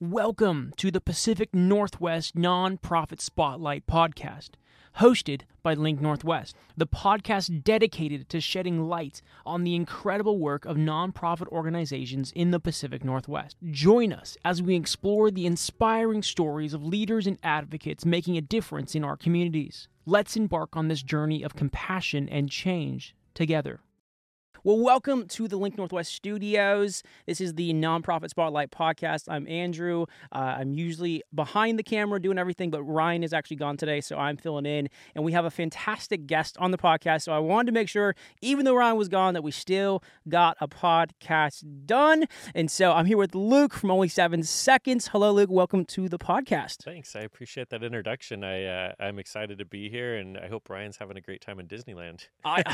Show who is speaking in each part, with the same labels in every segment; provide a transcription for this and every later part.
Speaker 1: Welcome to the Pacific Northwest Nonprofit Spotlight Podcast, hosted by Link Northwest, the podcast dedicated to shedding light on the incredible work of nonprofit organizations in the Pacific Northwest. Join us as we explore the inspiring stories of leaders and advocates making a difference in our communities. Let's embark on this journey of compassion and change together. Well, welcome to the Link Northwest Studios. This is the Nonprofit Spotlight Podcast. I'm Andrew. Uh, I'm usually behind the camera doing everything, but Ryan is actually gone today, so I'm filling in. And we have a fantastic guest on the podcast. So I wanted to make sure, even though Ryan was gone, that we still got a podcast done. And so I'm here with Luke from Only Seven Seconds. Hello, Luke. Welcome to the podcast.
Speaker 2: Thanks. I appreciate that introduction. I uh, I'm excited to be here, and I hope Ryan's having a great time in Disneyland.
Speaker 1: I, I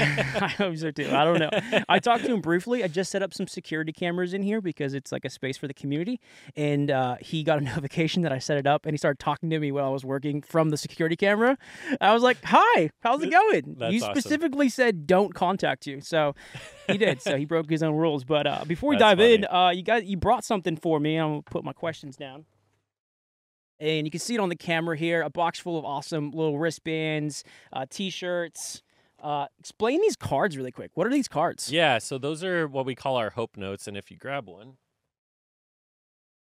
Speaker 1: hope so too. I don't know. I talked to him briefly. I just set up some security cameras in here because it's like a space for the community. And uh, he got a notification that I set it up, and he started talking to me while I was working from the security camera. I was like, "Hi, how's it going?"
Speaker 2: That's
Speaker 1: you
Speaker 2: awesome.
Speaker 1: specifically said don't contact you, so he did. so he broke his own rules. But uh, before we
Speaker 2: That's
Speaker 1: dive in, uh, you guys, you brought something for me. I'm gonna put my questions down. And you can see it on the camera here a box full of awesome little wristbands, uh, t shirts. Uh, explain these cards really quick. What are these cards?
Speaker 2: Yeah, so those are what we call our hope notes, and if you grab one,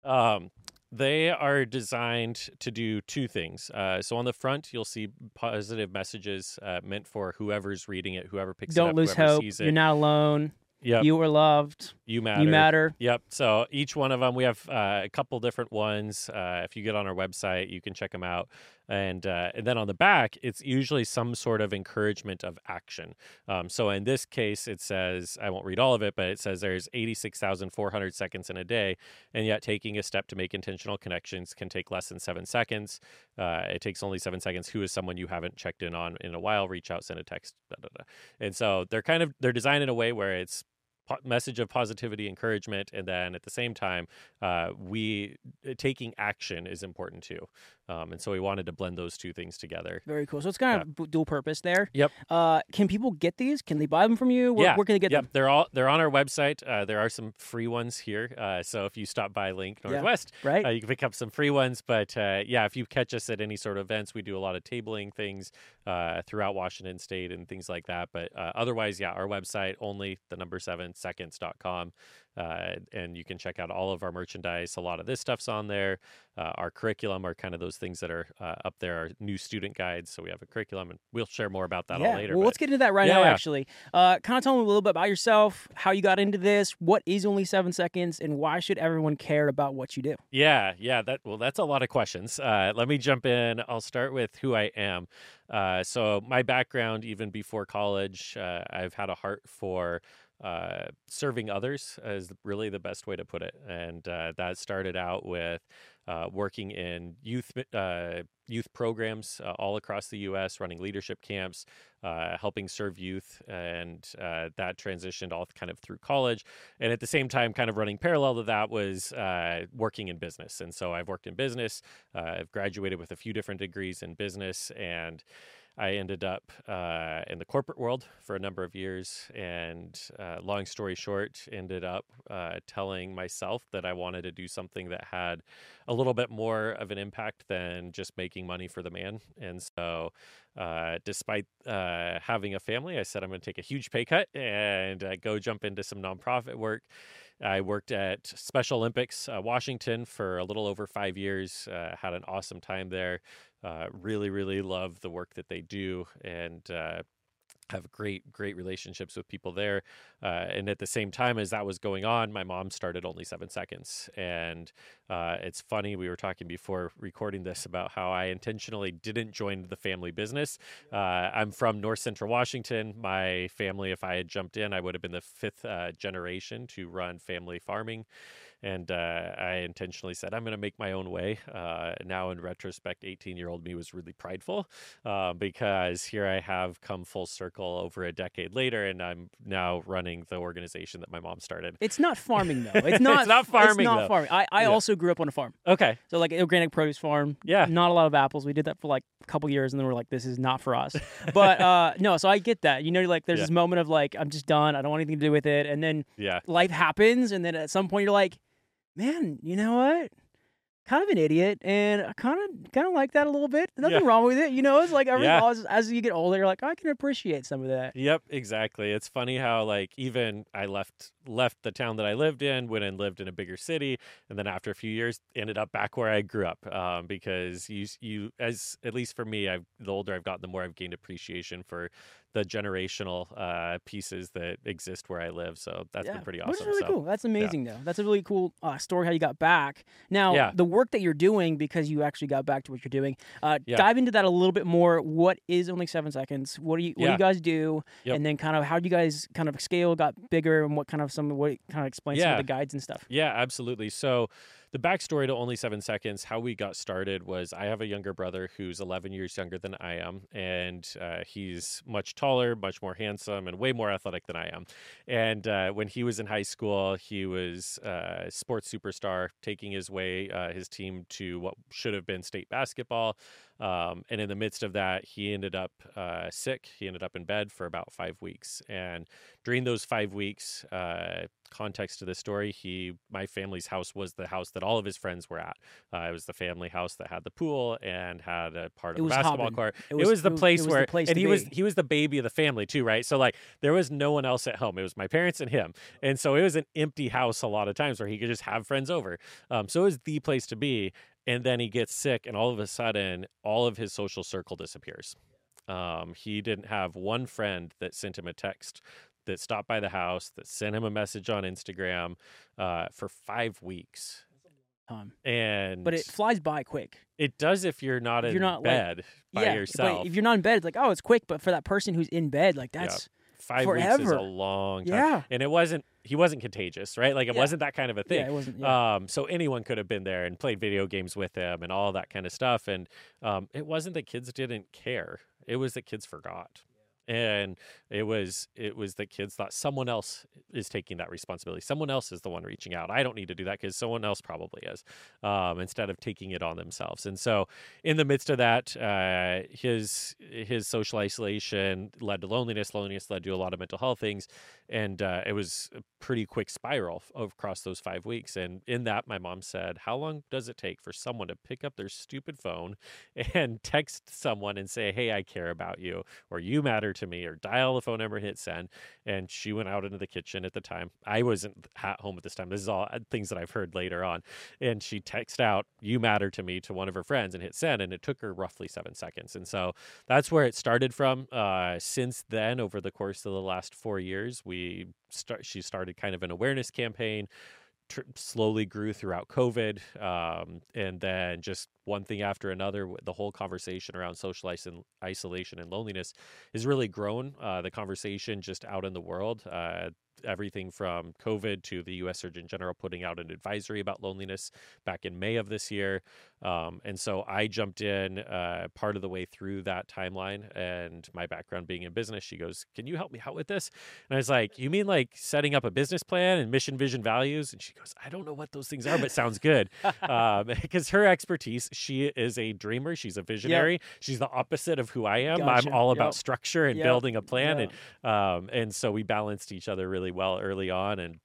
Speaker 2: um, they are designed to do two things. Uh, so on the front, you'll see positive messages uh, meant for whoever's reading it, whoever picks it up.
Speaker 1: Don't
Speaker 2: lose
Speaker 1: hope. You're not alone.
Speaker 2: Yep,
Speaker 1: You are loved.
Speaker 2: you matter.
Speaker 1: You matter.
Speaker 2: Yep. So each one of them, we have uh, a couple different ones. Uh, if you get on our website, you can check them out. And uh, and then on the back, it's usually some sort of encouragement of action. Um, so in this case, it says I won't read all of it, but it says there's 86,400 seconds in a day, and yet taking a step to make intentional connections can take less than seven seconds. Uh, it takes only seven seconds. Who is someone you haven't checked in on in a while? Reach out, send a text. And so they're kind of they're designed in a way where it's message of positivity, encouragement, and then at the same time, uh, we taking action is important too. Um, and so we wanted to blend those two things together.
Speaker 1: Very cool. So it's kind of b- dual purpose there.
Speaker 2: Yep.
Speaker 1: Uh, can people get these? Can they buy them from you? Where,
Speaker 2: yeah,
Speaker 1: where can they get
Speaker 2: yep.
Speaker 1: them?
Speaker 2: They're all they're on our website. Uh, there are some free ones here. Uh, so if you stop by Link
Speaker 1: Yeah.
Speaker 2: Northwest,
Speaker 1: Right.
Speaker 2: uh, you can pick up some free ones. But uh, yeah, if you catch us at any sort of events, we do a lot of tabling things uh, throughout Washington State and things like that. But uh, otherwise, yeah, our website only the number seven seconds.com. Uh, and you can check out all of our merchandise. A lot of this stuff's on there. Uh, our curriculum are kind of those things that are uh, up there. Our new student guides. So we have a curriculum, and we'll share more about that
Speaker 1: yeah.
Speaker 2: all later.
Speaker 1: Well,
Speaker 2: but-
Speaker 1: let's get into that right now. Actually, uh, kind of tell me a little bit about yourself, how you got into this, what is only seven seconds, and why should everyone care about what you do?
Speaker 2: Yeah, yeah. That well, that's a lot of questions. Uh, let me jump in. I'll start with who I am. Uh, so my background, even before college, uh, I've had a heart for uh, serving others, is really the best way to put it. And uh, that started out with uh, working in youth uh, youth programs uh, all across the U.S., running leadership camps, helping serve youth, and that transitioned all kind of through college. And at the same time, kind of running parallel to that was working in business. And so I've worked in business. I've graduated with a few different degrees in business, and I ended up uh, in the corporate world for a number of years. And uh, long story short, ended up uh, telling myself that I wanted to do something that had a little bit more of an impact than just making money for the man. And so, uh, despite uh, having a family, I said I'm going to take a huge pay cut and uh, go jump into some nonprofit work. I worked at Special Olympics Washington for a little over five years. Had an awesome time there. Uh, really, really love the work that they do, and uh, have great, great relationships with people there. Uh, and at the same time as that was going on, my mom started only seven seconds. And uh, it's funny, we were talking before recording this about how I intentionally didn't join the family business. Uh, I'm from North Central Washington. My family, if I had jumped in, I would have been the fifth generation to run family farming. And uh, I intentionally said, I'm going to make my own way. Uh, now, in retrospect, 18 year old me was really prideful uh, because here I have come full circle over a decade later, and I'm now running the organization that my mom started.
Speaker 1: It's not farming though. It's not.
Speaker 2: not farming,
Speaker 1: It's not
Speaker 2: though.
Speaker 1: farming. I, I
Speaker 2: Yeah.
Speaker 1: also grew up on a farm,
Speaker 2: Okay.
Speaker 1: so like organic produce farm.
Speaker 2: Yeah.
Speaker 1: Not a lot of apples. We did that for like a couple years, and then we're like, this is not for us. But uh, no, so I get that. You know, like there's
Speaker 2: Yeah.
Speaker 1: this moment of like, I'm just done. I don't want anything to do with it, and then
Speaker 2: Yeah.
Speaker 1: life happens, and then at some point you're like, man, you know what? kind of an idiot, and I kind of kind of like that a little bit. Nothing
Speaker 2: Yeah.
Speaker 1: wrong with it, you know. It's like
Speaker 2: Yeah.
Speaker 1: as, as you get older, you're like I can appreciate some of that.
Speaker 2: Yep, exactly. It's funny how like even I left left the town that I lived in, went and lived in a bigger city, and then after a few years ended up back where I grew up. Um, because you you as at least for me, I've the older I've gotten, the more I've gained appreciation for the generational uh, pieces that exist where I live. So that's been pretty awesome.
Speaker 1: Which is really
Speaker 2: so,
Speaker 1: cool. That's amazing, though. That's a really cool uh, story how you got back. Now,
Speaker 2: Yeah.
Speaker 1: the work that you're doing because you actually got back to what you're doing. Uh,
Speaker 2: Yeah.
Speaker 1: Dive into that a little bit more. What is only seven seconds? What do you What do you guys do?
Speaker 2: Yep.
Speaker 1: And then kind of how do you guys kind of scale got bigger and what kind of some what kind of explains some of the guides and stuff.
Speaker 2: Yeah, absolutely. So, the backstory to Only Seven Seconds, how we got started was I have a younger brother who's 11 years younger than I am, and uh, he's much taller, much more handsome, and way more athletic than I am. And uh, when he was in high school, he was uh, a sports superstar, taking his way, uh, his team to what should have been state basketball. Um, and in the midst of that, he ended up uh, sick. He ended up in bed for about five weeks. And during those five weeks, uh, context to this story, he, my family's house was the house that all of his friends were at. Uh, it was the family house that had the pool and had a part of
Speaker 1: was
Speaker 2: the basketball
Speaker 1: hopping.
Speaker 2: court.
Speaker 1: It
Speaker 2: It was, the place
Speaker 1: it was
Speaker 2: where,
Speaker 1: the place
Speaker 2: and he was he was the baby of the family too, right? So like there was no one else at home. It was my parents and him, and so it was an empty house a lot of times where he could just have friends over. Um, so it was the place to be. And then he gets sick, and all of a sudden, all of his social circle disappears. Um, he didn't have one friend that sent him a text, that stopped by the house, that sent him a message on Instagram uh, for five weeks.
Speaker 1: time
Speaker 2: And
Speaker 1: but it flies by quick.
Speaker 2: it does if you're not
Speaker 1: If
Speaker 2: in
Speaker 1: you're not, like-
Speaker 2: bed by
Speaker 1: yeah,
Speaker 2: yourself.
Speaker 1: If you're not in bed, it's like oh, it's quick. But for that person who's in bed, like
Speaker 2: Yeah.
Speaker 1: that's
Speaker 2: five weeks is a long time.
Speaker 1: yeah,
Speaker 2: And it wasn't he wasn't contagious, right? Like it
Speaker 1: Yeah.
Speaker 2: wasn't that kind of a thing.
Speaker 1: yeah, it wasn't. Yeah.
Speaker 2: Um, so anyone could have been there and played video games with him and all that kind of stuff. And um, it wasn't that kids didn't care; it was that kids forgot, and it was it was that kids thought someone else is taking that responsibility. Someone else is the one reaching out. I don't need to do that because someone else probably is, um, instead of taking it on themselves. And so, in the midst of that, uh, his his social isolation led to loneliness. Loneliness led to a lot of mental health things, and uh, it was a pretty quick spiral across those five weeks. And in that, my mom said, "How long does it take for someone to pick up their stupid phone and text someone and say, "Hey, I care about you," or "You matter to me," or dial the phone number and hit send? And she went out into the kitchen at the time. I wasn't at home at this time. This is all uh, things that I've heard later on. And she texted out, "You matter to me" to one of her friends and hit send, and it took her roughly seven seconds. And so that's where it started from. Uh, since then, over the course of the last four years, we start. She started kind of an awareness campaign. Tr- slowly grew throughout COVID, um, and then just one thing after another. The whole conversation around social iso- isolation and loneliness has really grown. Uh, the conversation just out in the world. Uh, Everything from COVID to the U.S. Surgeon General putting out an advisory about loneliness back in May of this year. Um, and so I jumped in uh, part of the way through that timeline and my background being in business. She goes, Can you help me out with this? And I was like, You mean like setting up a business plan and mission, vision, values? And she goes, I don't know what those things are, but sounds good. um, because her expertise, she is a dreamer, she's a visionary, she's the opposite of who I am.
Speaker 1: Gotcha.
Speaker 2: I'm all about
Speaker 1: Yep.
Speaker 2: structure and
Speaker 1: Yep.
Speaker 2: building a plan. And um, and so we balanced each other really well early on. And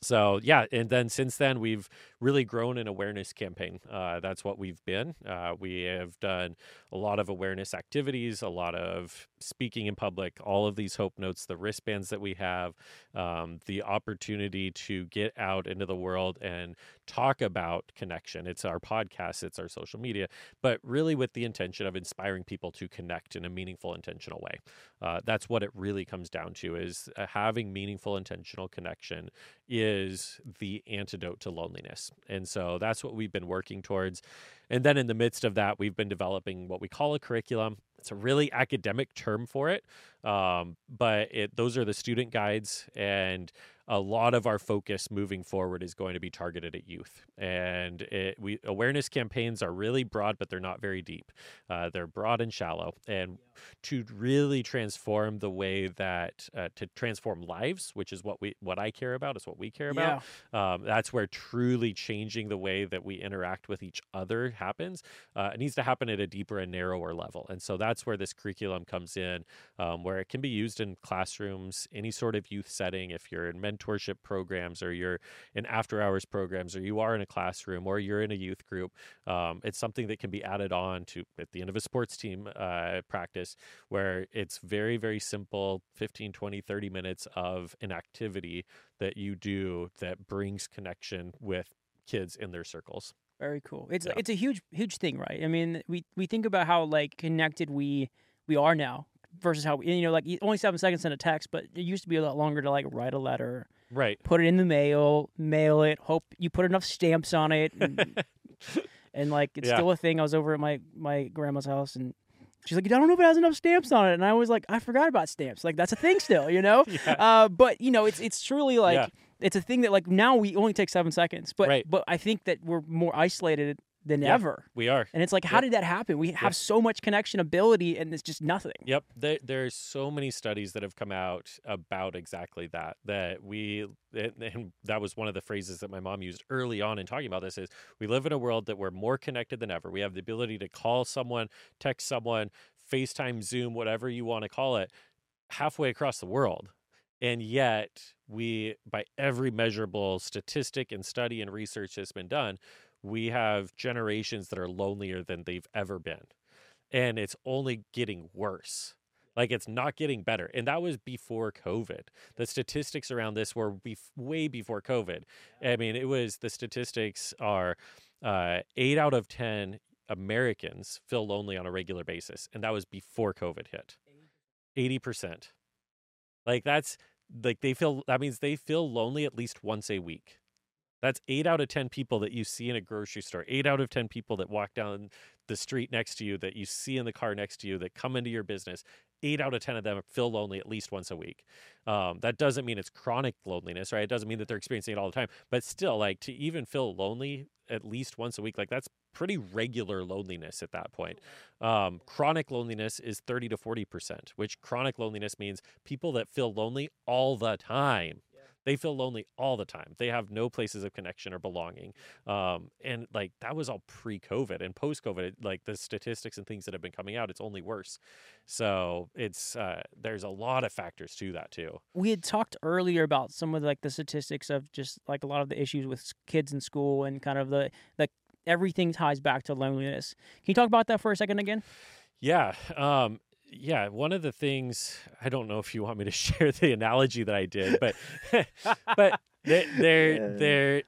Speaker 2: so yeah, and then since then we've really grown an awareness campaign. Uh, that's what we've been. Uh, we have done a lot of awareness activities, a lot of speaking in public, all of these hope notes, the wristbands that we have, um, the opportunity to get out into the world and talk about connection. It's our podcast, it's our social media, but really with the intention of inspiring people to connect in a meaningful, intentional way. Uh, that's what it really comes down to: is uh, having meaningful, intentional connection is the antidote to loneliness. And so that's what we've been working towards. And then in the midst of that, we've been developing what we call a curriculum. It's a really academic term for it, um, but it, those are the student guides, and a lot of our focus moving forward is going to be targeted at youth. And it, we awareness campaigns are really broad, but they're not very deep. Uh, they're broad and shallow, and to really transform the way that uh, to transform lives, which is what we what I care about, is what we care about
Speaker 1: yeah.
Speaker 2: um, that's where truly changing the way that we interact with each other happens. Uh, it needs to happen at a deeper and narrower level, and so that's where this curriculum comes in, um, where it can be used in classrooms, any sort of youth setting. If you're in mentorship programs or you're in after hours programs or you are in a classroom or you're in a youth group, um, it's something that can be added on to at the end of a sports team uh, practice where it's very, very simple 15, 20, 30 minutes of an activity that you do that brings connection with kids in their circles.
Speaker 1: Very cool. It's
Speaker 2: Yeah.
Speaker 1: it's a huge huge thing, right? I mean, we we think about how like connected we we are now versus how you know like only seven seconds in a text, but it used to be a lot longer to like write a letter,
Speaker 2: Right.
Speaker 1: put it in the mail, mail it, hope you put enough stamps on it, and, and like it's
Speaker 2: Yeah.
Speaker 1: still a thing. I was over at my my grandma's house and. She's like, I don't know if it has enough stamps on it, and I was like, I forgot about stamps. Like that's a thing still, you know.
Speaker 2: Yeah.
Speaker 1: Uh, but you know, it's it's truly like
Speaker 2: Yeah.
Speaker 1: it's a thing that like now we only take seven seconds, but
Speaker 2: Right.
Speaker 1: but I think that we're more isolated than
Speaker 2: Yeah.
Speaker 1: ever.
Speaker 2: We are.
Speaker 1: And it's like, how
Speaker 2: Yep.
Speaker 1: did that happen? We have so much connection ability, and it's just nothing.
Speaker 2: Yep, there, there's so many studies that have come out about exactly that. That we, and and that was one of the phrases that my mom used early on in talking about this. Is we live in a world that we're more connected than ever. We have the ability to call someone, text someone, FaceTime, Zoom, whatever you want to call it, halfway across the world, and yet we, by every measurable statistic and study and research that's been done, we have generations that are lonelier than they've ever been and it's only getting worse. Like it's not getting better. And that was before COVID. The statistics around this were bef- way before COVID. I mean, it was the statistics are uh, eight out of 10 Americans feel lonely on a regular basis. And that was before COVID hit. 80%. Like that's like they feel, that means they feel lonely at least once a week. That's eight out of 10 people that you see in a grocery store, eight out of 10 people that walk down the street next to you, that you see in the car next to you, that come into your business. Eight out of 10 of them feel lonely at least once a week. Um, that doesn't mean it's chronic loneliness, right? It doesn't mean that they're experiencing it all the time, but still, like to even feel lonely at least once a week, like that's pretty regular loneliness at that point. Um, chronic loneliness is 30 to 40%, which chronic loneliness means people that feel lonely all the time. They feel lonely all the time. They have no places of connection or belonging. Um, and like that was all pre COVID and post COVID, like the statistics and things that have been coming out, it's only worse. So it's, uh, there's a lot of factors to that too.
Speaker 1: We had talked earlier about some of like the statistics of just like a lot of the issues with kids in school and kind of the the everything ties back to loneliness. Can you talk about that for a second again?
Speaker 2: Yeah. Um, yeah. One of the things, I don't know if you want me to share the analogy that I did, but, but there, there, there,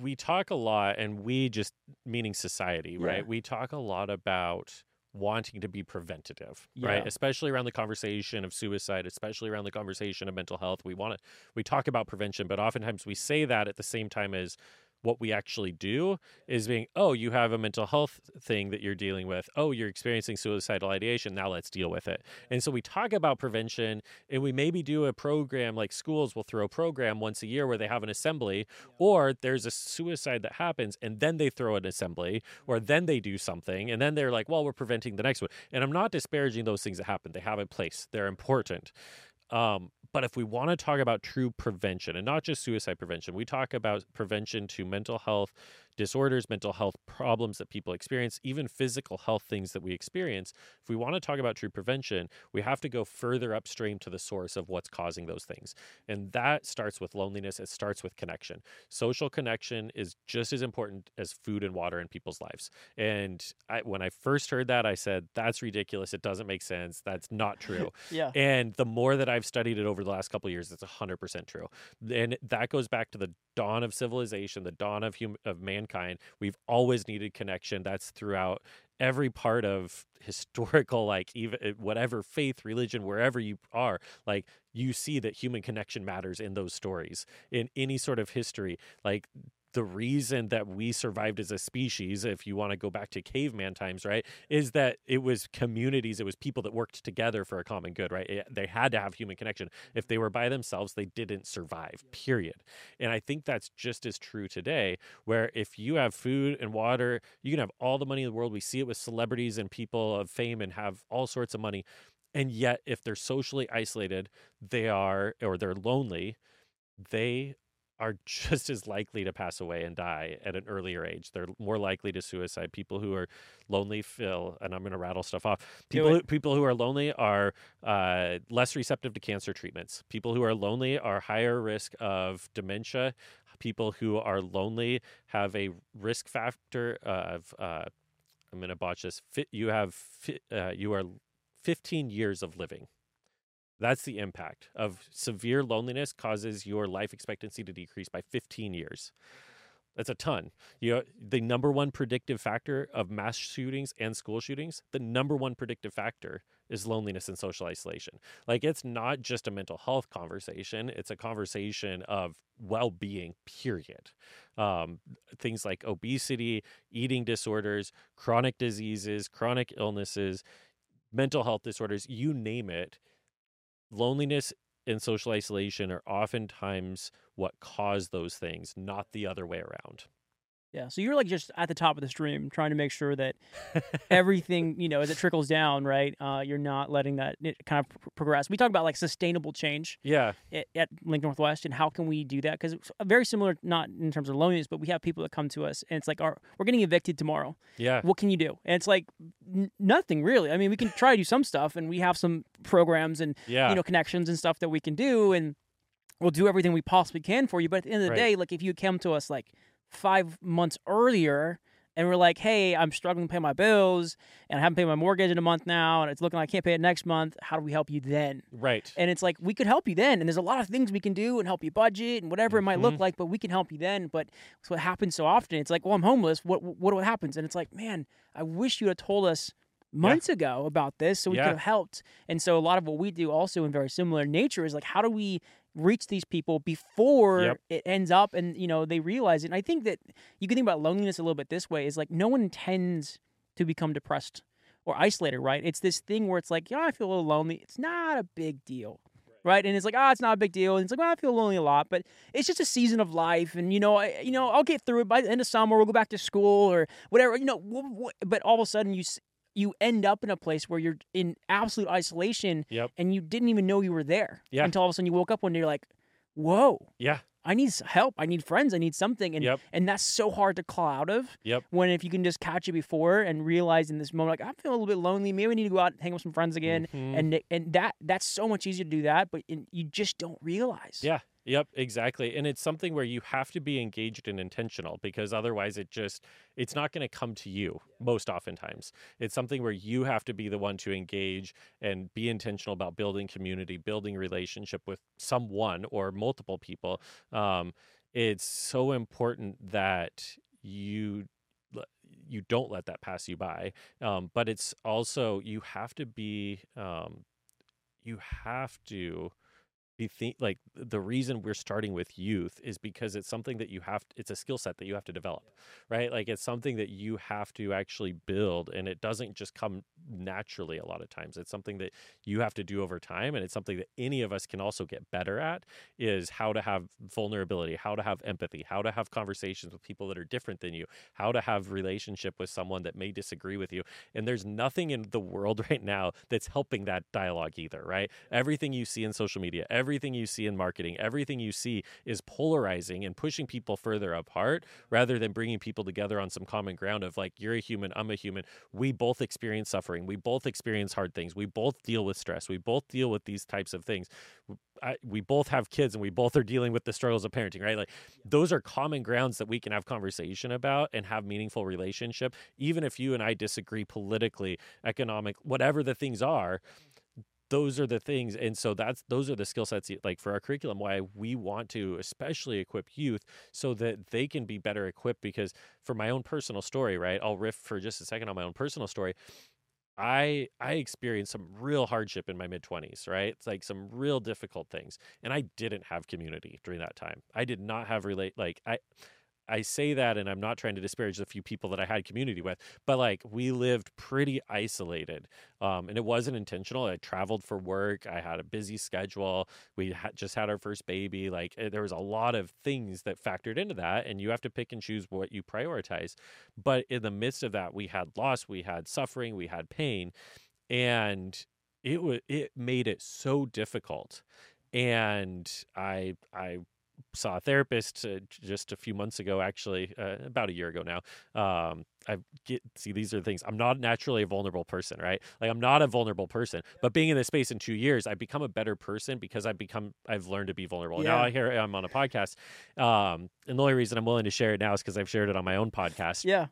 Speaker 2: we talk a lot and we just meaning society,
Speaker 1: Yeah.
Speaker 2: right? We talk a lot about wanting to be preventative,
Speaker 1: Yeah.
Speaker 2: right? Especially around the conversation of suicide, especially around the conversation of mental health. We want to, we talk about prevention, but oftentimes we say that at the same time as what we actually do is being, oh, you have a mental health thing that you're dealing with. Oh, you're experiencing suicidal ideation. Now let's deal with it. And so we talk about prevention and we maybe do a program like schools will throw a program once a year where they have an assembly or there's a suicide that happens and then they throw an assembly or then they do something and then they're like, well, we're preventing the next one. And I'm not disparaging those things that happen. They have a place. They're important. Um, but if we want to talk about true prevention and not just suicide prevention, we talk about prevention to mental health disorders, mental health problems that people experience, even physical health things that we experience. If we want to talk about true prevention, we have to go further upstream to the source of what's causing those things. And that starts with loneliness, it starts with connection. Social connection is just as important as food and water in people's lives. And I, when I first heard that, I said, that's ridiculous. It doesn't make sense. That's not true.
Speaker 1: Yeah.
Speaker 2: And the more that I've studied it over the last couple of years, it's 100% true. And that goes back to the dawn of civilization, the dawn of hum- of mankind. We've always needed connection. That's throughout every part of historical like even eh, whatever faith religion wherever you are like you see that human connection matters in those stories in any sort of history like the reason that we survived as a species, if you want to go back to caveman times, right, is that it was communities, it was people that worked together for a common good, right? It- they had to have human connection. If they were by themselves, they didn't survive, period. And I think that's just as true today, where if you have food and water, you can have all the money in the world. We see it with celebrities and people of fame and have all sorts of money. And yet, if they're socially isolated, they are, or they're lonely, they are just as likely to pass away and die at an earlier age. They're more likely to suicide. People who are lonely feel, and I'm going to rattle stuff off. People who, people who are lonely are uh, less receptive to cancer treatments. People who are lonely are higher risk of dementia. People who are lonely have a risk factor of. Uh, I'm going to botch this. You have uh, you are 15 years of living that's the impact of severe loneliness causes your life expectancy to decrease by 15 years. That's a ton. You know, the number one predictive factor of mass shootings and school shootings, the number one predictive factor is loneliness and social isolation. Like it's not just a mental health conversation, it's a conversation of well-being period. Um, things like obesity, eating disorders, chronic diseases, chronic illnesses, mental health disorders, you name it loneliness and social isolation are oftentimes what cause those things, not the other way around.
Speaker 1: Yeah, so you're like just at the top of the stream, trying to make sure that everything, you know, as it trickles down, right? Uh, you're not letting that kind of pr- progress. We talk about like sustainable change.
Speaker 2: Yeah.
Speaker 1: At, at Link Northwest, and how can we do that? Because very similar, not in terms of loneliness, but we have people that come to us, and it's like, our, we're getting evicted tomorrow.
Speaker 2: Yeah.
Speaker 1: What can you do? And it's like n- nothing really. I mean, we can try to do some stuff, and we have some programs and
Speaker 2: yeah.
Speaker 1: you know connections and stuff that we can do, and we'll do everything we possibly can for you. But at the end of the
Speaker 2: right.
Speaker 1: day, like if you come to us like five months earlier and we're like, hey, I'm struggling to pay my bills and I haven't paid my mortgage in a month now and it's looking like I can't pay it next month. How do we help you then?
Speaker 2: Right.
Speaker 1: And it's like, we could help you then. And there's a lot of things we can do and help you budget and whatever mm-hmm. it might look like, but we can help you then. But it's what happens so often. It's like, well, I'm homeless. What, what, what happens? And it's like, man, I wish you had told us months yeah. ago about this so we
Speaker 2: yeah.
Speaker 1: could have helped. And so a lot of what we do also in very similar nature is like, how do we reach these people before
Speaker 2: yep.
Speaker 1: it ends up and you know they realize it and i think that you can think about loneliness a little bit this way is like no one intends to become depressed or isolated right? It's this thing where it's like yeah i feel a little lonely. It's not a big deal right. and it's like oh it's not a big deal. And it's like well i feel lonely a lot but it's just a season of life and you know I, you know i'll get through it. By the end of summer we'll go back to school or whatever you know but all of a sudden you you end up in a place where you're in absolute isolation
Speaker 2: yep.
Speaker 1: and you didn't even know you were there
Speaker 2: yeah.
Speaker 1: until all of a sudden you woke up one day you're like whoa
Speaker 2: yeah
Speaker 1: I need help. I need friends. I need something. And
Speaker 2: yep.
Speaker 1: and that's so hard to claw out of.
Speaker 2: Yep.
Speaker 1: When if you can just catch it before and realize in this moment, like I'm feeling a little bit lonely. Maybe I need to go out and hang with some friends again.
Speaker 2: Mm-hmm.
Speaker 1: And and that that's so much easier to do that, but you just don't realize.
Speaker 2: Yeah. Yep, exactly. And it's something where you have to be engaged and intentional because otherwise it just it's not going to come to you most oftentimes. It's something where you have to be the one to engage and be intentional about building community, building relationship with someone or multiple people. Um, it's so important that you you don't let that pass you by. Um, but it's also you have to be um, you have to be like the reason we're starting with youth is because it's something that you have it's a skill set that you have to develop right? Like it's something that you have to actually build and it doesn't just come naturally a lot of times. It's something that you have to do over time and it's something that any of us can also get better at is how to have vulnerability how to have empathy how to have conversations with people that are different than you how to have relationship with someone that may disagree with you and there's nothing in the world right now that's helping that dialogue either right? Everything you see in social media every everything you see in marketing, everything you see is polarizing and pushing people further apart rather than bringing people together on some common ground of like, you're a human, I'm a human. We both experience suffering. We both experience hard things. We both deal with stress. We both deal with these types of things. I, we both have kids and we both are dealing with the struggles of parenting, right? Like those are common grounds that we can have conversation about and have meaningful relationship, even if you and I disagree politically, economic, whatever the things are those are the things and so that's those are the skill sets like for our curriculum why we want to especially equip youth so that they can be better equipped because for my own personal story right i'll riff for just a second on my own personal story I I experienced some real hardship in my mid 20s, right? It's like some real difficult things. And I didn't have community during that time. I did not have relate like I I say that and I'm not trying to disparage the few people that I had community with, but like we lived pretty isolated. Um, and it wasn't intentional. I traveled for work. I had a busy schedule. We just had our first baby. Like eh, there was a lot of things that factored into that. And you have to pick and choose what you prioritize. But in the midst of that, we had loss, we had suffering, we had pain. And it was, it made it so difficult. And I, I, saw a therapist uh, just a few months ago, actually, uh, about a year ago now. Um, I get see these are the things. I'm not naturally a vulnerable person, right? Like I'm not a vulnerable person, but being in this space in two years, I've become a better person because I've become I've learned to be vulnerable. Now I hear I'm on a podcast, um, and the only reason I'm willing to share it now is because I've shared it on my own podcast
Speaker 1: Yeah.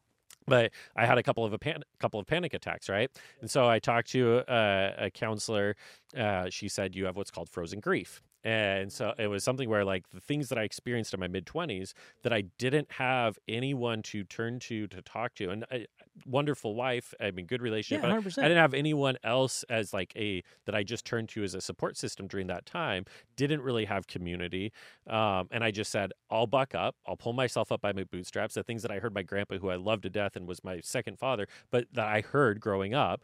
Speaker 2: but I had a couple of a pan- couple of panic attacks, right? And so I talked to a, a counselor. Uh, she said you have what's called frozen grief, and so it was something where like the things that I experienced in my mid twenties that I didn't have anyone to turn to to talk to, and a wonderful wife, I mean, good
Speaker 1: Yeah.
Speaker 2: relationship.
Speaker 1: Hundred
Speaker 2: I didn't have anyone else as like a that I just turned to as a support system during that time. Didn't really have community, um, and I just said, "I'll buck up. I'll pull myself up by my bootstraps." The things that I heard my grandpa, who I loved to death and was my second father, but that I heard growing up,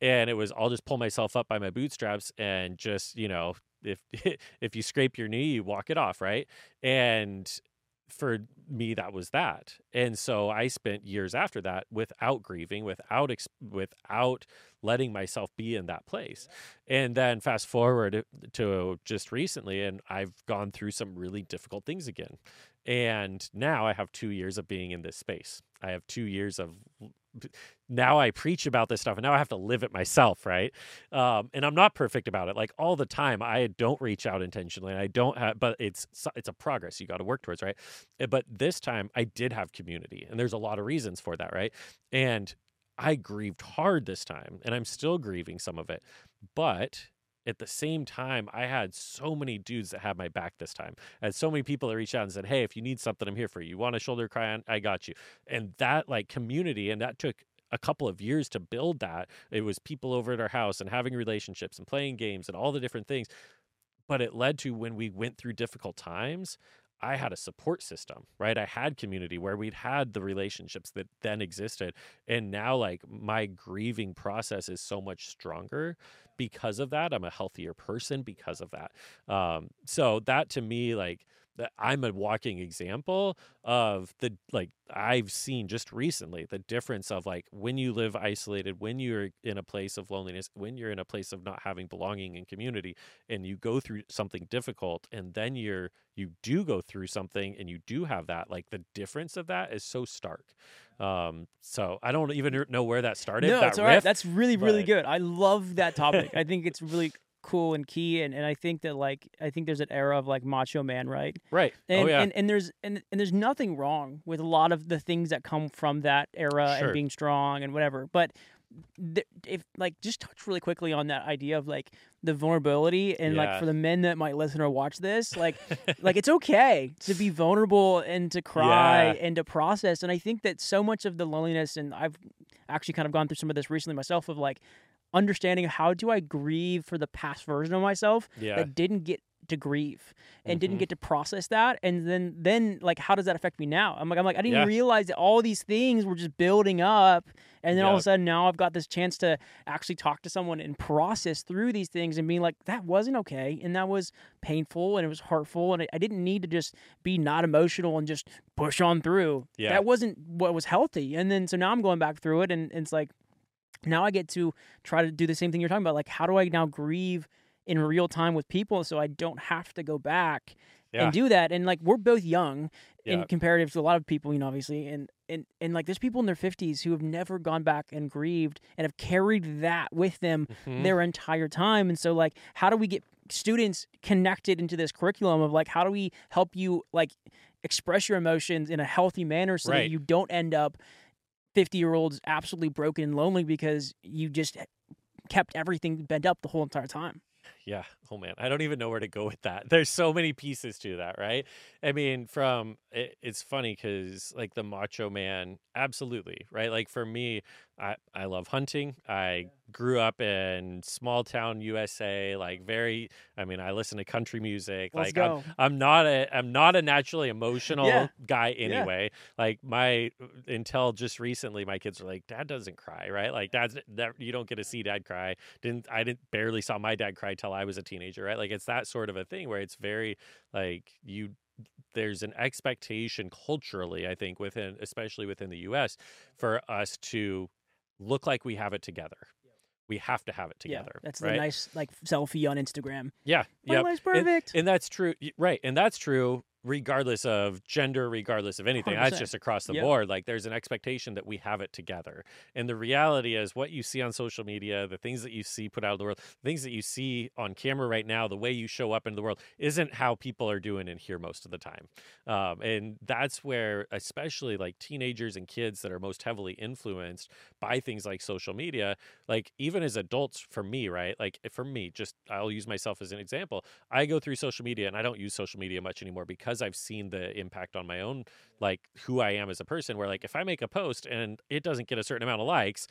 Speaker 2: and it was, "I'll just pull myself up by my bootstraps and just you know." If if you scrape your knee, you walk it off, right? And for me that was that and so i spent years after that without grieving without ex- without letting myself be in that place and then fast forward to just recently and i've gone through some really difficult things again and now i have 2 years of being in this space i have 2 years of now I preach about this stuff and now I have to live it myself, right? Um, and I'm not perfect about it. Like all the time, I don't reach out intentionally. And I don't have, but it's it's a progress you got to work towards, right? Uh, But this time, I did have community, and there's a lot of reasons for that, right? And I grieved hard this time, and I'm still grieving some of it, but at the same time, I had so many dudes that had my back this time. And so many people that reached out and said, Hey, if you need something, I'm here for you. You want a shoulder cry on? I got you. And that like community, and that took a couple of years to build that. It was people over at our house and having relationships and playing games and all the different things. But it led to when we went through difficult times, I had a support system, right? I had community where we'd had the relationships that then existed. And now, like, my grieving process is so much stronger because of that. I'm a healthier person because of that. Um, so, that to me, like, I'm a walking example of the like I've seen just recently the difference of like when you live isolated, when you're in a place of loneliness, when you're in a place of not having belonging and community, and you go through something difficult, and then you're you do go through something and you do have that like the difference of that is so stark. Um, so I don't even know where that started.
Speaker 1: No,
Speaker 2: that
Speaker 1: it's all right.
Speaker 2: riff,
Speaker 1: That's really, really
Speaker 2: but-
Speaker 1: good. I love that topic. I think it's really cool and key, and, and I think that like I think there's an era of like macho man, right?
Speaker 2: right.
Speaker 1: Oh, and,
Speaker 2: oh yeah.
Speaker 1: and and there's and, and there's nothing wrong with a lot of the things that come from that era
Speaker 2: Sure.
Speaker 1: and being strong and whatever. But th- if like just touch really quickly on that idea of like the vulnerability and like for the men that might listen or watch this, like like it's okay to be vulnerable and to cry
Speaker 2: Yeah.
Speaker 1: and to process. And I think that so much of the loneliness, and I've actually kind of gone through some of this recently myself, of like understanding how do I grieve for the past version of myself
Speaker 2: yeah.
Speaker 1: that didn't get to grieve and didn't
Speaker 2: Mhm.
Speaker 1: get to process that and then then like how does that affect me now i'm like i'm like i didn't
Speaker 2: Yeah.
Speaker 1: realize that all these things were just building up and then all of a sudden now i've got this chance to actually talk to someone and process through these things and being like that wasn't okay and that was painful and it was hurtful and i, I didn't need to just be not emotional and just push on through
Speaker 2: Yeah.
Speaker 1: that wasn't what was healthy and then so now i'm going back through it and, and it's like now I get to try to do the same thing you're talking about. Like, how do I now grieve in real time with people so I don't have to go back
Speaker 2: Yeah.
Speaker 1: and do that? And like, we're both young in comparative to a lot of people, you know, obviously. And, and, and like, there's people in their 50s who have never gone back and grieved and have carried that with them
Speaker 2: Mhm.
Speaker 1: their entire time. And so, like, how do we get students connected into this curriculum of like, how do we help you like express your emotions in a healthy manner so
Speaker 2: Right.
Speaker 1: that you don't end up 50 year olds absolutely broken and lonely because you just kept everything bent up the whole entire time.
Speaker 2: Yeah. Oh man, I don't even know where to go with that. There's so many pieces to that, right? I mean, from it, it's funny because like the Macho Man, absolutely, right? Like for me, I I love hunting. I grew up in small town USA, like very. I mean, I listen to country music.
Speaker 1: Let's
Speaker 2: like I'm. I'm not a I'm not a naturally emotional
Speaker 1: Yeah.
Speaker 2: guy anyway. Like my until just recently, my kids were like, "Dad doesn't cry, right? Like dad's that you don't get to see dad cry." Didn't I didn't barely saw my dad cry till I was a teenager, right? Like it's that sort of a thing where it's very like you there's an expectation culturally, I think, within especially within the US for us to look like we have it together. We have to have it together.
Speaker 1: Yeah, that's
Speaker 2: right?
Speaker 1: the nice like selfie on Instagram.
Speaker 2: Yeah. Yep.
Speaker 1: life's
Speaker 2: And-
Speaker 1: perfect.
Speaker 2: And that's true, right? And that's true regardless of gender, regardless of anything. That's
Speaker 1: 100%.
Speaker 2: just across the
Speaker 1: Yep.
Speaker 2: board. Like there's an expectation that we have it together. And the reality is what you see on social media, the things that you see put out of the world, the things that you see on camera right now, the way you show up in the world isn't how people are doing in here most of the time. Um, and that's where, especially like teenagers and kids that are most heavily influenced by things like social media, like even as adults, for me, right? Like for me, just I'll use myself as an example. I go through social media and I don't use social media much anymore because I've seen the impact on my own, like who I am as a person. Where like if I make a post and it doesn't get a certain amount of likes,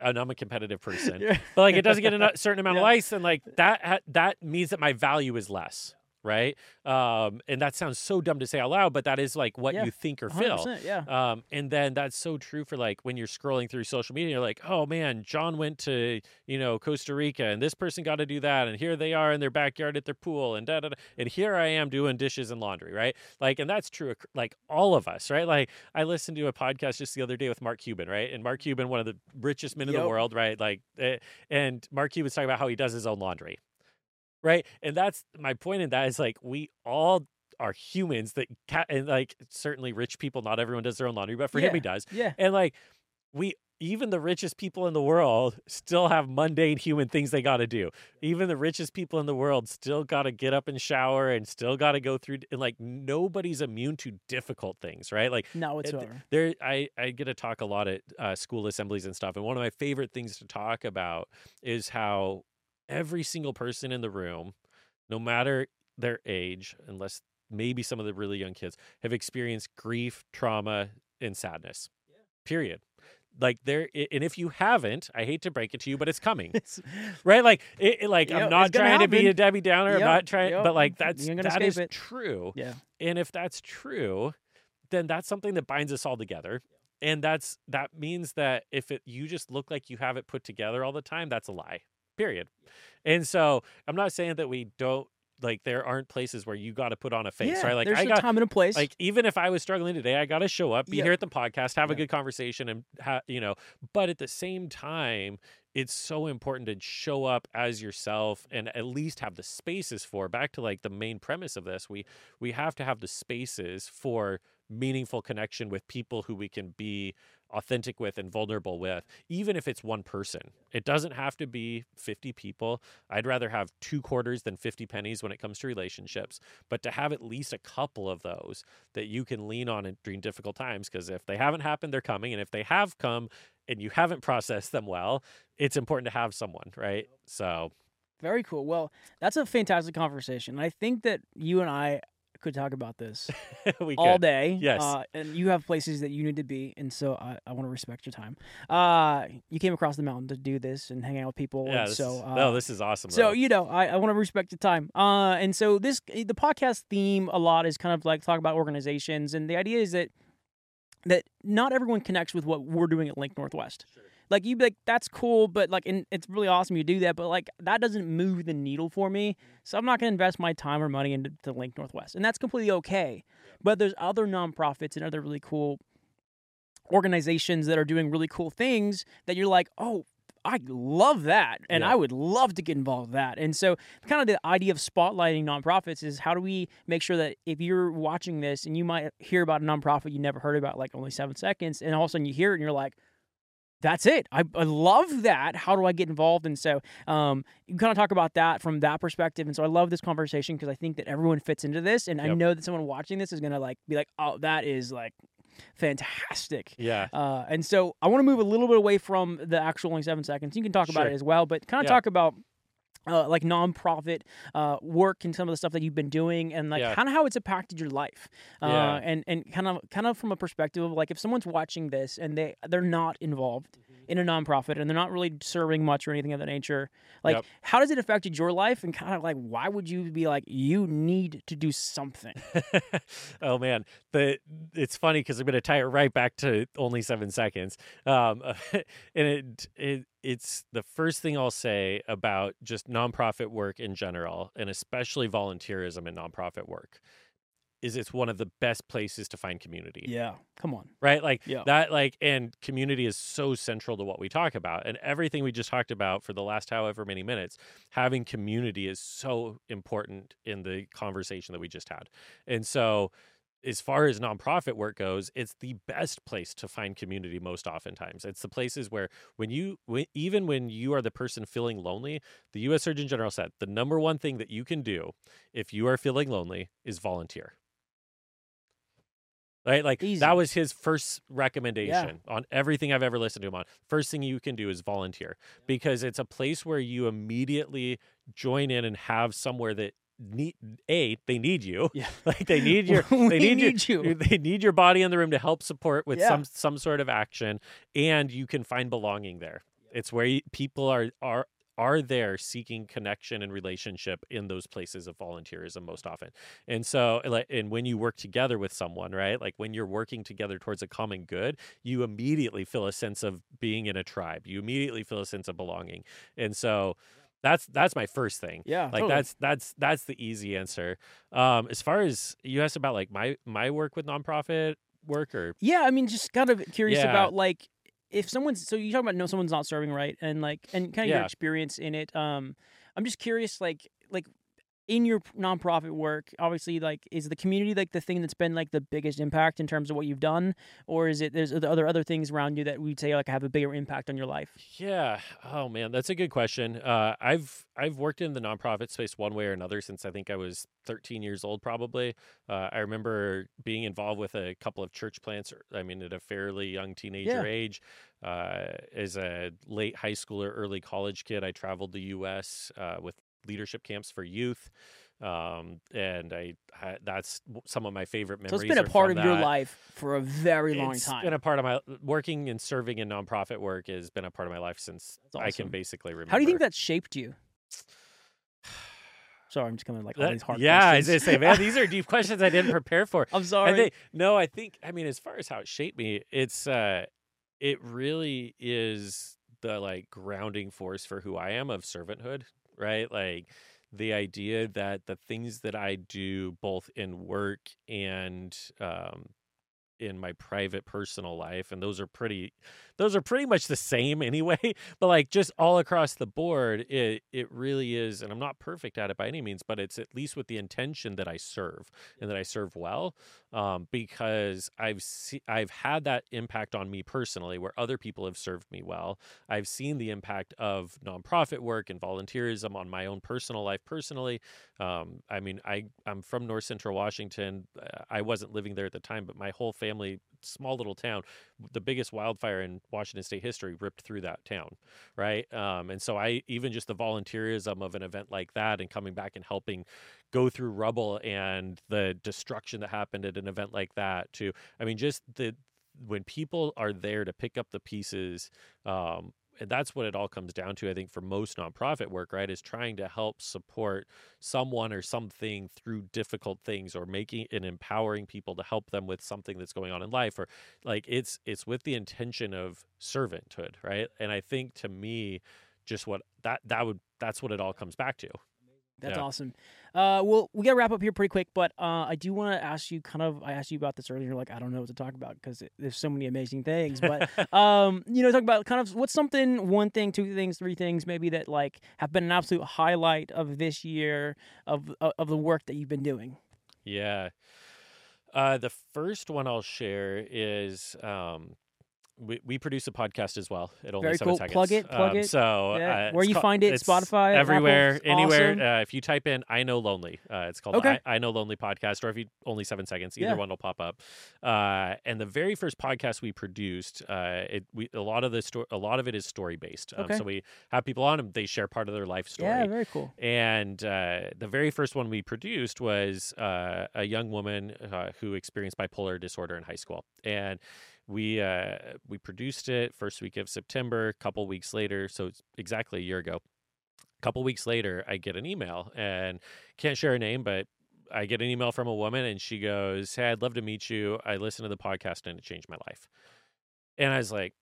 Speaker 2: and I'm a competitive person,
Speaker 1: Yeah.
Speaker 2: but like it doesn't get a certain amount
Speaker 1: Yeah.
Speaker 2: of likes, and like that ha- that means that my value is less, right? Um, and that sounds so dumb to say out loud, but that is like what
Speaker 1: Yeah.
Speaker 2: you think or feel.
Speaker 1: yeah.
Speaker 2: Um, and then that's so true for like when you're scrolling through social media, you're like, oh man, John went to, you know, Costa Rica and this person got to do that. And here they are in their backyard at their pool and da da da. And here I am doing dishes and laundry, right? Like, and that's true, like all of us, right? Like, I listened to a podcast just the other day with Mark Cuban, right? And Mark Cuban, one of the richest men in the world, right? Like, eh, and Mark Cuban's talking about how he does his own laundry, right? And that's my point in that is like, we all are humans that ca- and like certainly rich people not everyone does their own laundry but for him he does
Speaker 1: Yeah.
Speaker 2: and like we even the richest people in the world still have mundane human things they got to do even the richest people in the world still got to get up and shower and still got to go through and like nobody's immune to difficult things right like
Speaker 1: no,
Speaker 2: it-
Speaker 1: whatsoever.
Speaker 2: there I, I get to talk a lot at uh, school assemblies and stuff and one of my favorite things to talk about is how every single person in the room no matter their age unless maybe some of the really young kids have experienced grief trauma and sadness period like there and if you haven't i hate to break it to you but it's coming right like it, it- like
Speaker 1: Yep,
Speaker 2: i'm not trying to be a debbie downer i'm not trying
Speaker 1: yep.
Speaker 2: but like that's that is
Speaker 1: it.
Speaker 2: true
Speaker 1: yeah.
Speaker 2: and if that's true, then that's something that binds us all together. And that's that means that if it you just look like you have it put together all the time, that's a lie. Period. And so I'm not saying that we don't like there aren't places where you got to put on a face,
Speaker 1: yeah.
Speaker 2: right? Like
Speaker 1: there's
Speaker 2: I
Speaker 1: a
Speaker 2: got
Speaker 1: time and a place.
Speaker 2: like even if I was struggling today, I got to show up, be
Speaker 1: Yep.
Speaker 2: here at the podcast, have a good conversation, and ha- you know. But at the same time, it's so important to show up as yourself and at least have the spaces for. Back to like the main premise of this, we we have to have the spaces for meaningful connection with people who we can be authentic with and vulnerable with even if it's one person. It doesn't have to be 50 people. I'd rather have two quarters than 50 pennies when it comes to relationships. But to have at least a couple of those that you can lean on in, during difficult times because if they haven't happened they're coming. And if they have come and you haven't processed them well it's important to have someone right? So
Speaker 1: Very cool. Well, that's a fantastic conversation. I think that you and I could talk about this
Speaker 2: we
Speaker 1: all
Speaker 2: could.
Speaker 1: day.
Speaker 2: Yes.
Speaker 1: Uh, and you have places that you need to be, and so I, I want to respect your time. Uh, you came across the mountain to do this and hang out with people.
Speaker 2: yeah
Speaker 1: and
Speaker 2: this
Speaker 1: so uh,
Speaker 2: no this is awesome
Speaker 1: So
Speaker 2: bro.
Speaker 1: you know, I, I want to respect your time. Uh, and so this the podcast theme a lot is kind of like talk about organizations, and the idea is that that not everyone connects with what we're doing at Link Northwest. Like you'd be like, that's cool, but like, and it's really awesome you do that, but like that doesn't move the needle for me. Mm-hmm. So I'm not going to invest my time or money into to Link Northwest, and that's completely okay. But there's other nonprofits and other really cool organizations that are doing really cool things that you're like, oh, I love that, and
Speaker 2: Yeah.
Speaker 1: I would love to get involved with that. And so, kind of the idea of spotlighting nonprofits is how do we make sure that if you're watching this and you might hear about a nonprofit you never heard about, like only seven seconds, and all of a sudden you hear it and you're like, that's it. I, I love that. How do I get involved? And so, um, you kind of talk about that from that perspective. And so, I love this conversation because I think that everyone fits into this, and I know that someone watching this is gonna like be like, oh, that is like fantastic.
Speaker 2: yeah
Speaker 1: Uh, and so I want to move a little bit away from the actual only seven seconds. You can talk about it as well, but kind of talk about uh, like nonprofit uh, work and some of the stuff that you've been doing, and like
Speaker 2: Yeah.
Speaker 1: kind of how it's impacted your life. Uh,
Speaker 2: Yeah.
Speaker 1: And and kind of kind of from a perspective of like if someone's watching this and they they're not involved. In a nonprofit and they're not really serving much or anything of that nature, like
Speaker 2: Yep.
Speaker 1: how does it affected your life? And kind of like why would you be like you need to do something?
Speaker 2: oh man, the it's funny because I'm going to tie it right back to only seven seconds. Um, and it, it it's the first thing I'll say about just nonprofit work in general, and especially volunteerism and nonprofit work. Is it's one of the best places to find community
Speaker 1: Yeah. Come on.
Speaker 2: right like
Speaker 1: Yeah.
Speaker 2: that like and community is so central to what we talk about and everything we just talked about for the last however many minutes having community is so important in the conversation that we just had and so as far as nonprofit work goes it's the best place to find community most oftentimes it's the places where when you when, even when you are the person feeling lonely the us surgeon general said the number one thing that you can do if you are feeling lonely is volunteer right like
Speaker 1: Easy.
Speaker 2: that was his first recommendation on everything i've ever listened to him on first thing you can do is volunteer because it's a place where you immediately join in and have somewhere that need a they need you
Speaker 1: Yeah.
Speaker 2: like they need your they need,
Speaker 1: need
Speaker 2: your,
Speaker 1: you.
Speaker 2: they need your body in the room to help support with
Speaker 1: Yeah.
Speaker 2: some some sort of action and you can find belonging there it's where you, people are are are there seeking connection and relationship in those places of volunteerism most often and so like and when you work together with someone right like when you're working together towards a common good you immediately feel a sense of being in a tribe you immediately feel a sense of belonging and so that's that's my first thing
Speaker 1: Yeah.
Speaker 2: like
Speaker 1: totally.
Speaker 2: that's that's that's the easy answer um as far as you asked about like my my work with nonprofit work or
Speaker 1: Yeah, I mean, just kind of curious
Speaker 2: Yeah.
Speaker 1: about like if someone's so you talk about no someone's not serving right and like and kind of your experience in it. Um, I'm just curious, like like in your nonprofit work, obviously, like is the community like the thing that's been like the biggest impact in terms of what you've done, or is it there's other other things around you that we'd say like have a bigger impact on your life?
Speaker 2: Yeah. Oh man, that's a good question. Uh, I've I've worked in the nonprofit space one way or another since I think I was 13 years old. Probably. Uh, I remember being involved with a couple of church plants. I mean, at a fairly young teenager
Speaker 1: Yeah.
Speaker 2: age. Uh, as a late high schooler, early college kid, I traveled the U.S. Uh, with leadership camps for youth. Um, and I, I that's some of my favorite
Speaker 1: So
Speaker 2: memories.
Speaker 1: it's been a part of
Speaker 2: from
Speaker 1: your life for a very long
Speaker 2: It's
Speaker 1: time.
Speaker 2: been a part of my working and serving in nonprofit work has been a part of my life since
Speaker 1: That's
Speaker 2: I can basically remember.
Speaker 1: How do you think that shaped you? Sorry, I'm just coming like all
Speaker 2: That-
Speaker 1: these hard
Speaker 2: yeah, I was say, man, these are deep questions I didn't prepare for.
Speaker 1: I'm
Speaker 2: I
Speaker 1: sorry.
Speaker 2: think no, I think I mean as far as how it shaped me, it's uh it really is the like grounding force for who I am of servanthood, right? Like the idea that the things that I do both in work and um in my private personal life and those are pretty those are pretty much the same anyway but like just all across the board it it really is and I'm not perfect at it by any means but it's at least with the intention that I serve and that I serve well um, because I've se- I've had that impact on me personally where other people have served me well. I've seen the impact of nonprofit work and volunteerism on my own personal life personally. Um, I mean I I'm from North Central Washington. I wasn't living there at the time but my whole family small little town the biggest wildfire in Washington state history ripped through that town right? Um, and so I even just the volunteerism of an event like that and coming back and helping go through rubble and the destruction that happened at an event like that to I mean just the when people are there to pick up the pieces um that's what it all comes down to I think for most nonprofit work right is trying to help support someone or something through difficult things or making and empowering people to help them with something that's going on in life or like it's it's with the intention of servanthood right and I think to me just what that that would that's what it all comes back to
Speaker 1: That's
Speaker 2: Yeah.
Speaker 1: awesome. Uh, well, we got to wrap up here pretty quick, but uh, I do want to ask you kind of. I asked you about this earlier. You're like, I don't know what to talk about because there's so many amazing things. But um, you know, talk about kind of what's something, one thing, two things, three things, maybe that like have been an absolute highlight of this year of of, of the work that you've been doing.
Speaker 2: Yeah. Uh, the first one I'll share is um, we, we produce a podcast as well. At only
Speaker 1: Very
Speaker 2: seven
Speaker 1: cool.
Speaker 2: seconds.
Speaker 1: Plug it, plug
Speaker 2: Um,
Speaker 1: it.
Speaker 2: So
Speaker 1: Yeah.
Speaker 2: uh,
Speaker 1: Where you
Speaker 2: ca-
Speaker 1: find it, Spotify,
Speaker 2: everywhere,
Speaker 1: Apple,
Speaker 2: anywhere.
Speaker 1: awesome.
Speaker 2: Uh, if you type in "I Know Lonely," uh, it's called
Speaker 1: Okay.
Speaker 2: I, I Know Lonely podcast, or if you only seven seconds, either
Speaker 1: Yeah.
Speaker 2: one will pop up. Uh, and the very first podcast we produced, uh, it we a lot of the sto- a lot of it is story based. Um,
Speaker 1: Okay.
Speaker 2: So we have people on and they share part of their life story.
Speaker 1: Yeah, very cool.
Speaker 2: And uh, the very first one we produced was uh, a young woman uh, who experienced bipolar disorder in high school, and we uh, we produced it first week of September. A couple weeks later, so exactly a year ago. A couple weeks later, I get an email, and can't share her name, but I get an email from a woman, and she goes, "Hey, I'd love to meet you. I listened to the podcast, and it changed my life." And I was like,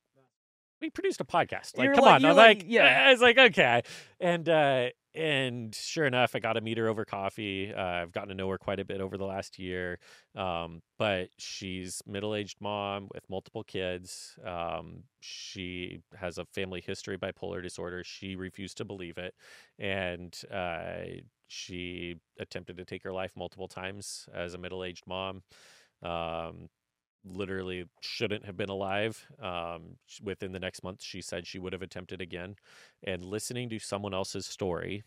Speaker 2: "We produced a podcast. Like,
Speaker 1: You're
Speaker 2: come
Speaker 1: like-
Speaker 2: on!" I'm
Speaker 1: like-
Speaker 2: like,
Speaker 1: yeah.
Speaker 2: I was like, "Okay," and uh, and sure enough, I got to meet her over coffee. Uh, I've gotten to know her quite a bit over the last year. Um, but she's middle-aged mom with multiple kids. Um, she has a family history of bipolar disorder. She refused to believe it, and uh, she attempted to take her life multiple times as a middle-aged mom. Um, literally shouldn't have been alive. Um, within the next month, she said she would have attempted again. And listening to someone else's story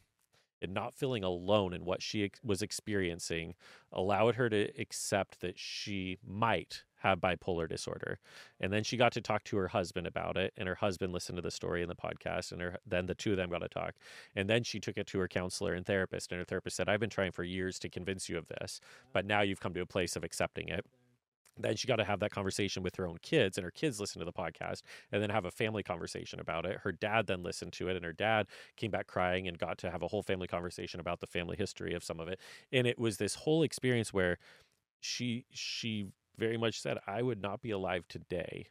Speaker 2: and not feeling alone in what she ex- was experiencing allowed her to accept that she might have bipolar disorder. And then she got to talk to her husband about it, and her husband listened to the story in the podcast, and her, then the two of them got to talk. And then she took it to her counselor and therapist, and her therapist said, I've been trying for years to convince you of this, but now you've come to a place of accepting it then she got to have that conversation with her own kids and her kids listen to the podcast and then have a family conversation about it. Her dad then listened to it and her dad came back crying and got to have a whole family conversation about the family history of some of it. And it was this whole experience where she she very much said i would not be alive today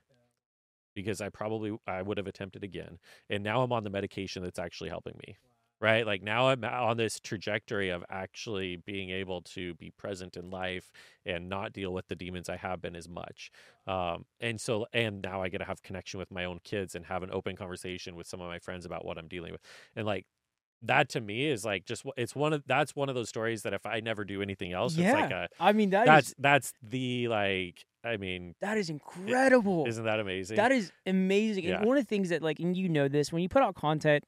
Speaker 2: because i probably i would have attempted again and now i'm on the medication that's actually helping me right? Like now I'm on this trajectory of actually being able to be present in life and not deal with the demons I have been as much. Um, and so, and now I get to have connection with my own kids and have an open conversation with some of my friends about what I'm dealing with. And like, that to me is like just it's one of that's one of those stories that if I never do anything else,
Speaker 1: yeah.
Speaker 2: it's like a
Speaker 1: I mean that
Speaker 2: that's
Speaker 1: is
Speaker 2: that's the like I mean
Speaker 1: that is incredible.
Speaker 2: isn't that amazing?
Speaker 1: That is amazing.
Speaker 2: Yeah.
Speaker 1: And one of the things that like and you know this, when you put out content,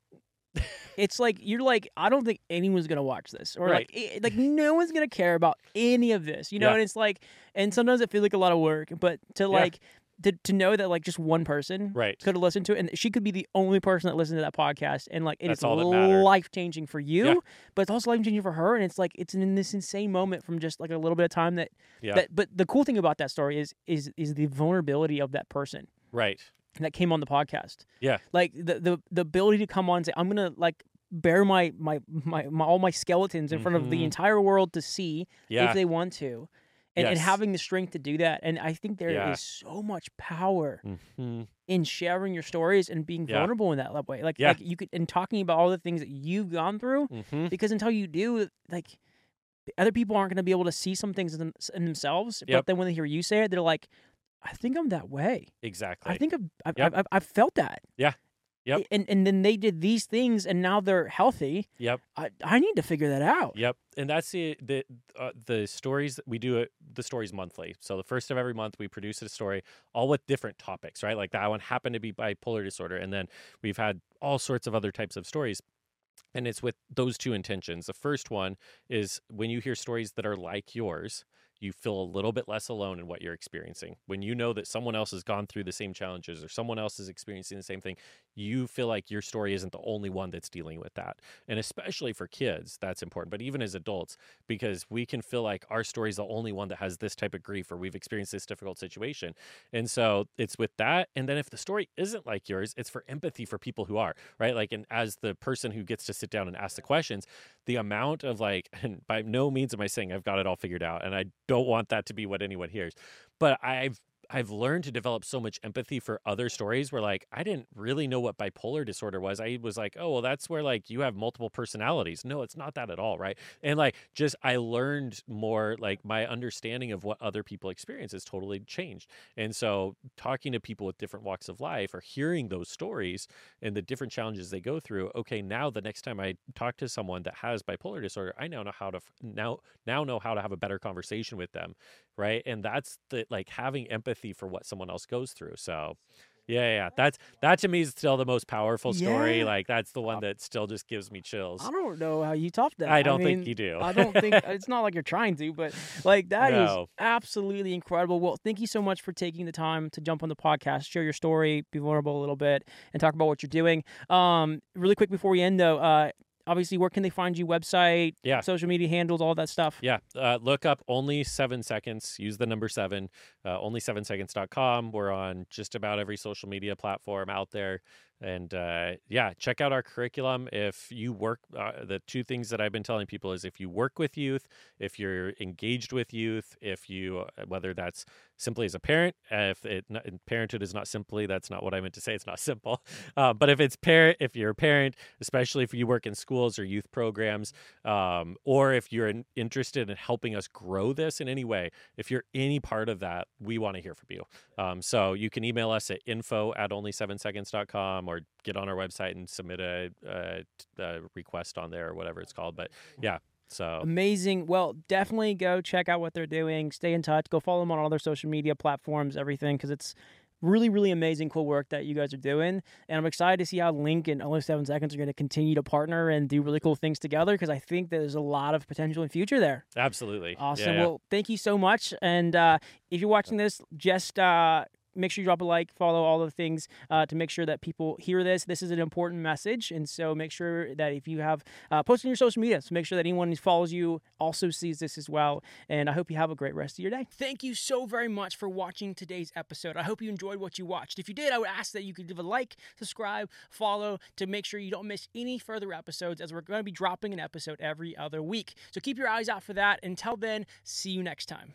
Speaker 1: it's like you're like, I don't think anyone's gonna watch this. Or like
Speaker 2: Right.
Speaker 1: eh, like no one's gonna care about any of this. You know,
Speaker 2: Yeah.
Speaker 1: and it's like and sometimes it feels like a lot of work, but to like to, to know that like just one person
Speaker 2: right.
Speaker 1: could have listened to it and she could be the only person that listened to that podcast and like it is
Speaker 2: all
Speaker 1: life changing for you
Speaker 2: Yeah.
Speaker 1: but it's also life changing for her and it's like it's in this insane moment from just like a little bit of time that
Speaker 2: Yeah.
Speaker 1: that but the cool thing about that story is is is the vulnerability of that person
Speaker 2: right.
Speaker 1: That came on the podcast
Speaker 2: Yeah.
Speaker 1: like the the, the ability to come on and say i'm gonna like bare my my, my, my all my skeletons in front of the
Speaker 2: Mhm.
Speaker 1: entire world to see
Speaker 2: Yeah.
Speaker 1: if they want to and, and having the strength to do that and i think there is
Speaker 2: Yeah.
Speaker 1: so much power
Speaker 2: hmm
Speaker 1: in sharing your stories and being
Speaker 2: Yeah.
Speaker 1: vulnerable in that way like
Speaker 2: Yeah.
Speaker 1: like you could and talking about all the things that you've gone through
Speaker 2: hmm
Speaker 1: because until you do like other people aren't going to be able to see some things in, them, in themselves but then when they hear you say it they're like i think i'm that way
Speaker 2: Exactly.
Speaker 1: i think i've i've,
Speaker 2: Yep.
Speaker 1: I've, I've felt that
Speaker 2: Yeah. Yep.
Speaker 1: and and then they did these things and now they're healthy
Speaker 2: Yep.
Speaker 1: i, I need to figure that out
Speaker 2: Yep, and that's the the uh, the stories we do it the stories monthly. So the first of every month we produce a story, all with different topics, right? Like that one happened to be bipolar disorder, and then we've had all sorts of other types of stories. And it's with those two intentions. The first one is when you hear stories that are like yours, you feel a little bit less alone in what you're experiencing. When you know that someone else has gone through the same challenges or someone else is experiencing the same thing, you feel like your story isn't the only one that's dealing with that. And especially for kids, that's important. But even as adults, because we can feel like our story is the only one that has this type of grief or we've experienced this difficult situation. And so it's with that. And then if the story isn't like yours, it's for empathy for people who are, right? Like, and as the person who gets to sit down and ask the questions, the amount of like, and by no means am I saying I've got it all figured out. And I don't want that to be what anyone hears. But I've I've learned to develop so much empathy for other stories where like I didn't really know what bipolar disorder was. I was like, oh well that's where like you have multiple personalities. No, it's not that at all, right? And like just I learned more like my understanding of what other people experience has totally changed. And so talking to people with different walks of life or hearing those stories and the different challenges they go through, okay, now the next time I talk to someone that has bipolar disorder, I now know how to now now know how to have a better conversation with them right and that's the like having empathy for what someone else goes through so yeah yeah, that's that to me is still the most powerful story
Speaker 1: Yeah.
Speaker 2: like that's the one that still just gives me chills
Speaker 1: i don't know how you top that
Speaker 2: i don't
Speaker 1: mean,
Speaker 2: think you do
Speaker 1: I don't think it's not like you're trying to, but like that is
Speaker 2: No.
Speaker 1: absolutely incredible. Well, thank you so much for taking the time to jump on the podcast, share your story, be vulnerable a little bit, and talk about what you're doing. Um, really quick before we end though, uh, obviously, where can they find you? Website,
Speaker 2: Yeah.
Speaker 1: social media handles, all that stuff.
Speaker 2: yeah uh, look up only seven seconds use the number seven uh, only seven seconds.com we're on just about every social media platform out there and uh, yeah, check out our curriculum. If you work, uh, the two things that I've been telling people is if you work with youth, if you're engaged with youth, if you, uh, whether that's simply as a parent, if it parenthood is not simply, that's not what I meant to say. It's not simple. Uh, but if it's parent, if you're a parent, especially if you work in schools or youth programs, um, or if you're in, interested in helping us grow this in any way, if you're any part of that, we want to hear from you. Um, so you can email us at info at only7seconds.com or get on our website and submit a, a, a request on there or whatever it's called. But yeah, so
Speaker 1: amazing. Well, definitely go check out what they're doing. Stay in touch. Go follow them on all their social media platforms, everything, because it's really, really amazing, cool work that you guys are doing. And I'm excited to see how Link and Only Seven Seconds are going to continue to partner and do really cool things together because I think there's a lot of potential in future there.
Speaker 2: Absolutely.
Speaker 1: Awesome.
Speaker 2: Yeah.
Speaker 1: Well, thank you so much. And uh, if you're watching this, just uh, make sure you drop a like, follow all the things uh, to make sure that people hear this. This is an important message, and so make sure that if you have uh, posted on your social media, so make sure that anyone who follows you also sees this as well. And I hope you have a great rest of your day. Thank you so very much for watching today's episode. I hope you enjoyed what you watched. If you did, I would ask that you could give a like, subscribe, follow to make sure you don't miss any further episodes, as we're going to be dropping an episode every other week. So keep your eyes out for that. Until then, see you next time.